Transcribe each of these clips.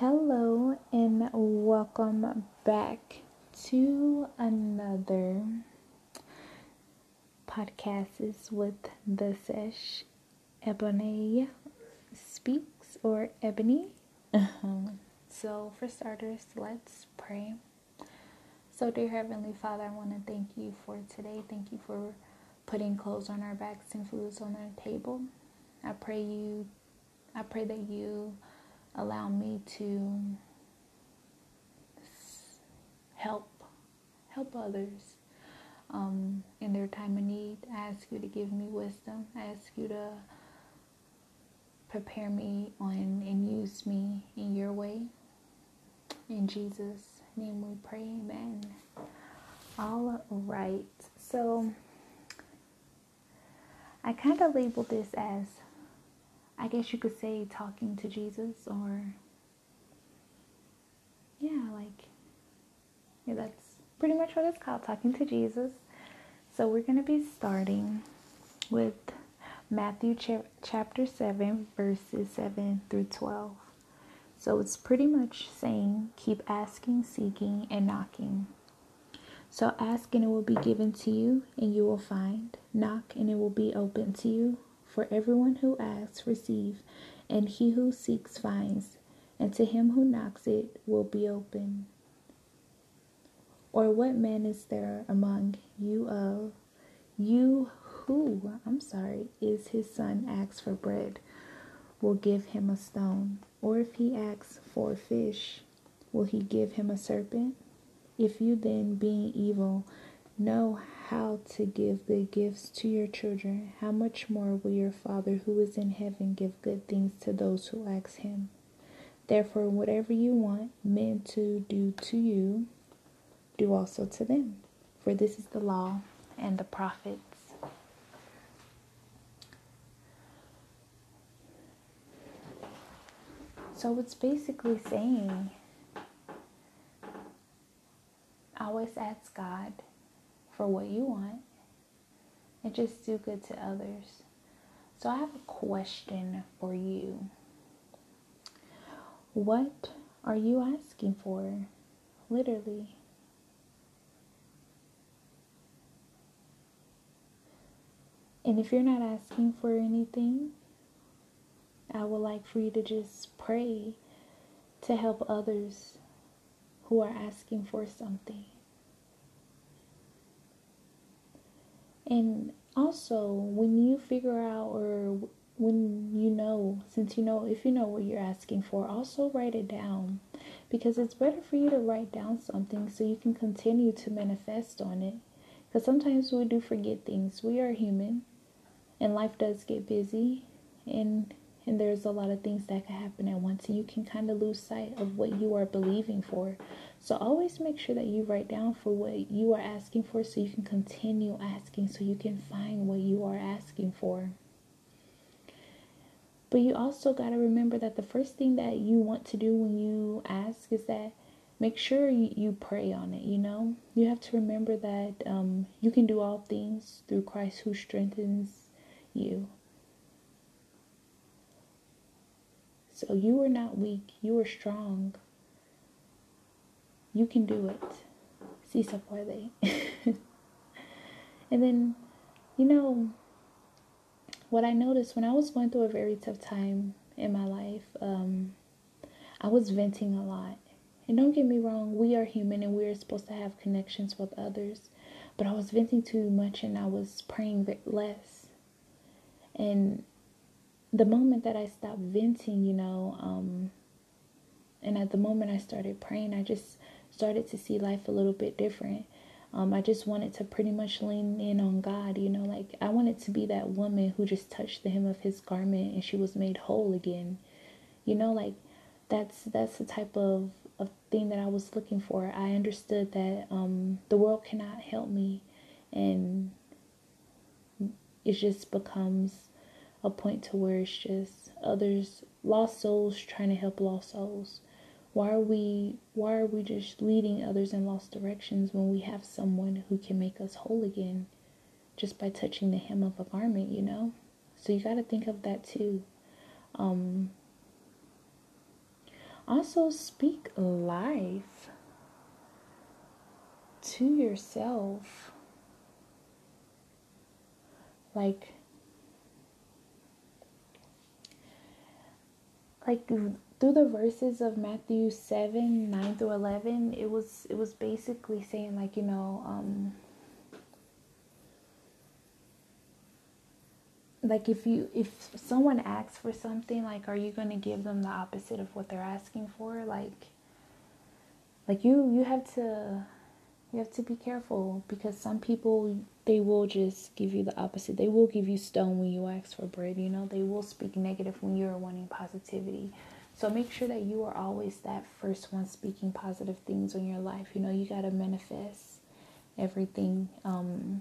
Hello and welcome back to another podcast with the Sesh Ebony Speaks or Ebony. so, for starters, let's pray. So, dear Heavenly Father, I want to thank you for today. Thank you for putting clothes on our backs and foods on our table. I pray you, I pray that you allow me to help help others um, in their time of need. I ask you to give me wisdom. I ask you to prepare me on and use me in your way. In Jesus' name we pray, amen. All right. So I kind of labeled this as I guess you could say talking to Jesus or yeah, like yeah, that's pretty much what it's called, talking to Jesus. So we're going to be starting with Matthew ch- chapter 7 verses 7 through 12. So it's pretty much saying keep asking, seeking and knocking. So ask and it will be given to you and you will find. Knock and it will be open to you. For everyone who asks receives, and he who seeks finds, and to him who knocks it will be open. Or what man is there among you of you who, I'm sorry, is his son asks for bread, will give him a stone? Or if he asks for fish, will he give him a serpent? If you then, being evil, know how to give good gifts to your children, how much more will your Father who is in heaven give good things to those who ask him? Therefore, whatever you want men to do to you, do also to them. For this is the law and the prophets. So it's basically saying, always ask God for what you want and just do good to others. So, I have a question for you. What are you asking for? Literally. And if you're not asking for anything, I would like for you to just pray to help others who are asking for something. And also, when you figure out or when you know, since you know, if you know what you're asking for, also write it down because it's better for you to write down something so you can continue to manifest on it. Because sometimes we do forget things. We are human and life does get busy and and there's a lot of things that can happen at once and you can kind of lose sight of what you are believing for. So always make sure that you write down for what you are asking for so you can continue asking so you can find what you are asking for. But you also got to remember that the first thing that you want to do when you ask is that make sure you, you pray on it you know? You have to remember that um, you can do all things through christ who strengthens you So you are not weak, you are strong. You can do it. Si se puede. and then, you know, what I noticed when I was going through a very tough time in my life, um, I was venting a lot. And don't get me wrong, we are human and we are supposed to have connections with others. But I was venting too much and I was praying less. And the moment that I stopped venting, you know, um, and at the moment I started praying, I just started to see life a little bit different. Um, I just wanted to pretty much lean in on God, you know, like I wanted to be that woman who just touched the hem of his garment and she was made whole again. You know, like that's that's the type of, of thing that I was looking for. I understood that um, the world cannot help me and it just becomes a point to where it's just others lost souls trying to help lost souls. Why are we why are we just leading others in lost directions when we have someone who can make us whole again just by touching the hem of a garment you know? So you got to think of that too. Um Also, speak life to yourself. Like, like through the verses of Matthew 7 9 through 11 it was it was basically saying like you know um like if you if someone asks for something like are you going to give them the opposite of what they're asking for? Like like you you have to you have to be careful because some people they will just give you the opposite. They will give you stone when you ask for bread you know? They will speak negative when you're wanting positivity. So make sure that you are always that first one speaking positive things in your life. You know you got to manifest everything um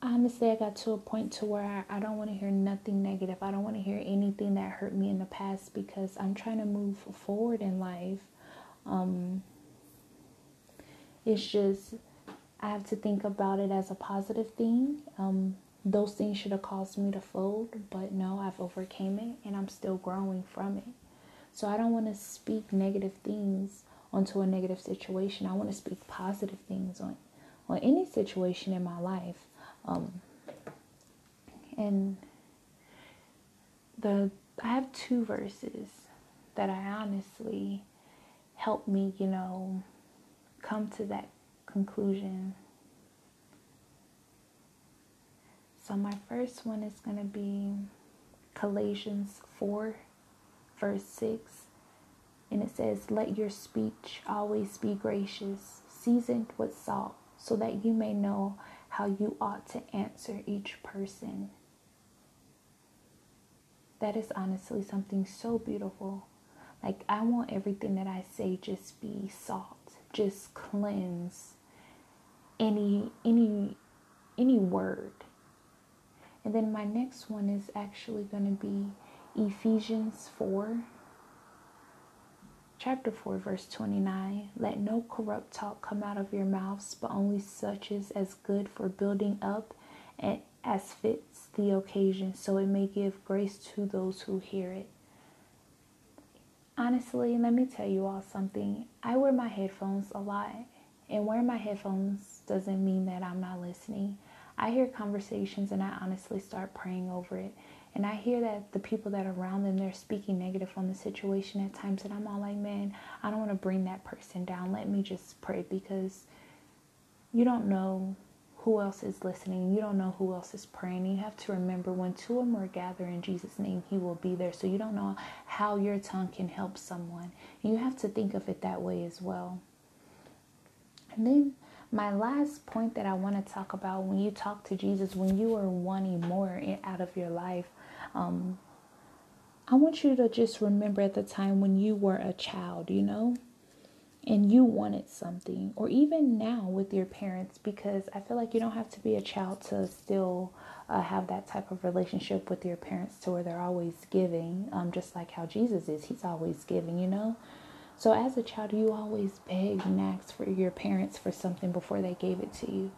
honestly i got to a point to where I, I don't want to hear nothing negative. I don't want to hear anything that hurt me in the past because i'm trying to move forward in life um it's just i have to think about it as a positive thing. Um those things should have caused me to fold but no i've overcame it and i'm still growing from it. So i don't want to speak negative things onto a negative situation. I want to speak positive things on on any situation in my life. Um, and the I have two verses that I honestly help me, you know, come to that conclusion. So my first one is going to be Galatians 4 verse 6 and it says, Let your speech always be gracious, seasoned with salt, so that you may know how you ought to answer each person. That is honestly something so beautiful. Like, I want everything that I say just be salt, just cleanse any, any, any word. And then my next one is actually going to be Ephesians 4 chapter 4 verse 29 let no corrupt talk come out of your mouths but only such as as good for building up and as fits the occasion so it may give grace to those who hear it honestly let me tell you all something i wear my headphones a lot and wearing my headphones doesn't mean that i'm not listening i hear conversations and i honestly start praying over it and I hear that the people that are around them, they're speaking negative on the situation at times. And I'm all like, man, I don't want to bring that person down. Let me just pray because you don't know who else is listening. You don't know who else is praying. You have to remember when two or more gather in Jesus' name, He will be there. So you don't know how your tongue can help someone. You have to think of it that way as well. And then my last point that I want to talk about when you talk to Jesus, when you are wanting more out of your life, um, I want you to just remember at the time when you were a child, you know, and you wanted something, or even now with your parents, because I feel like you don't have to be a child to still uh, have that type of relationship with your parents to where they're always giving, um, just like how Jesus is. He's always giving, you know. So as a child, you always begged and asked for your parents for something before they gave it to you.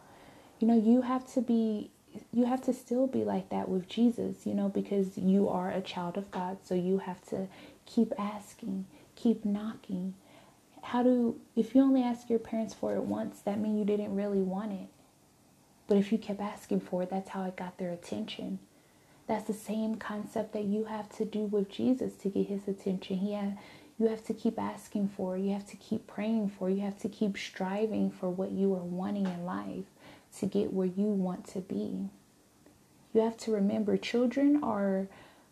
You know, you have to be you have to still be like that with Jesus, you know, because you are a child of God. So you have to keep asking, keep knocking. How do, if you only ask your parents for it once, that means you didn't really want it. But if you kept asking for it, that's how it got their attention. That's the same concept that you have to do with Jesus to get his attention. He had, you have to keep asking for, you have to keep praying for, you have to keep striving for what you are wanting in life to get where you want to be. You have to remember children are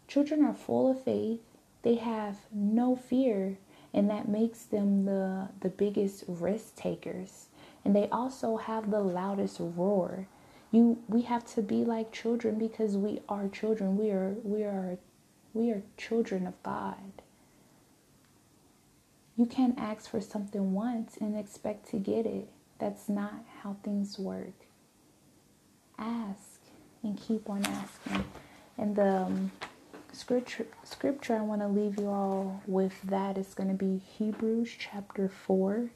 children are full of faith. They have no fear and that makes them the the biggest risk takers. And they also have the loudest roar. You we have to be like children because we are children. We are we are we are children of God. You can't ask for something once and expect to get it. That's not how things work ask and keep on asking. And the um, scripture, scripture I want to leave you all with that is going to be Hebrews chapter 4,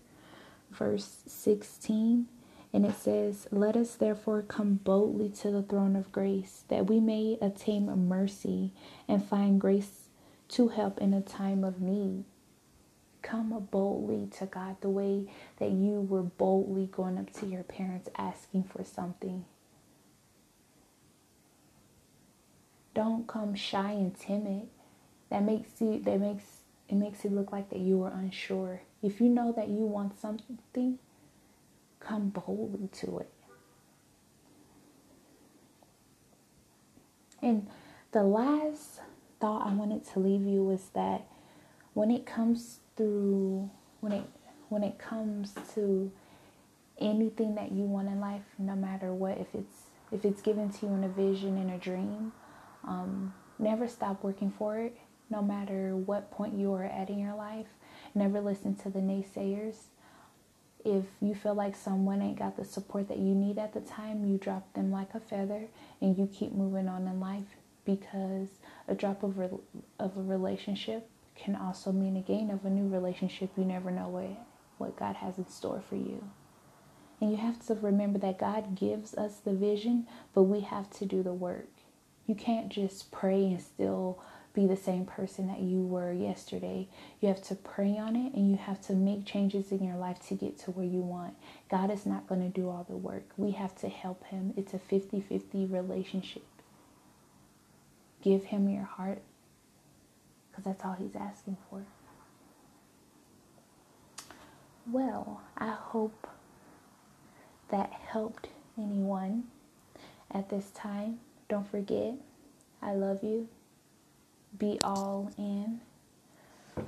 verse 16. And it says, Let us therefore come boldly to the throne of grace, that we may attain mercy and find grace to help in a time of need. Come boldly to God the way that you were boldly going up to your parents asking for something. Don't come shy and timid. That makes you that makes it makes it look like that you are unsure. If you know that you want something, come boldly to it. And the last thought I wanted to leave you was that when it comes through when it when it comes to anything that you want in life, no matter what, if it's if it's given to you in a vision in a dream, um, never stop working for it, no matter what point you are at in your life. Never listen to the naysayers. If you feel like someone ain't got the support that you need at the time, you drop them like a feather and you keep moving on in life because a drop of, re- of a relationship can also mean a gain of a new relationship. You never know what, what God has in store for you. And you have to remember that God gives us the vision, but we have to do the work. You can't just pray and still be the same person that you were yesterday. You have to pray on it and you have to make changes in your life to get to where you want. God is not going to do all the work. We have to help Him. It's a 50 50 relationship. Give Him your heart because that's all He's asking for. Well, I hope that helped anyone at this time. Don't forget, I love you. Be all in.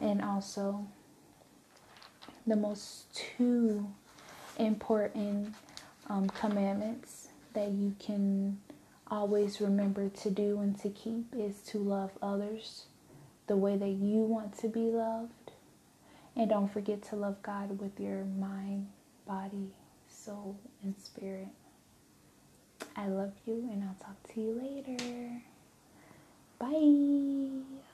And also, the most two important um, commandments that you can always remember to do and to keep is to love others the way that you want to be loved. And don't forget to love God with your mind, body, soul, and spirit. I love you, and I'll talk to you later. Bye.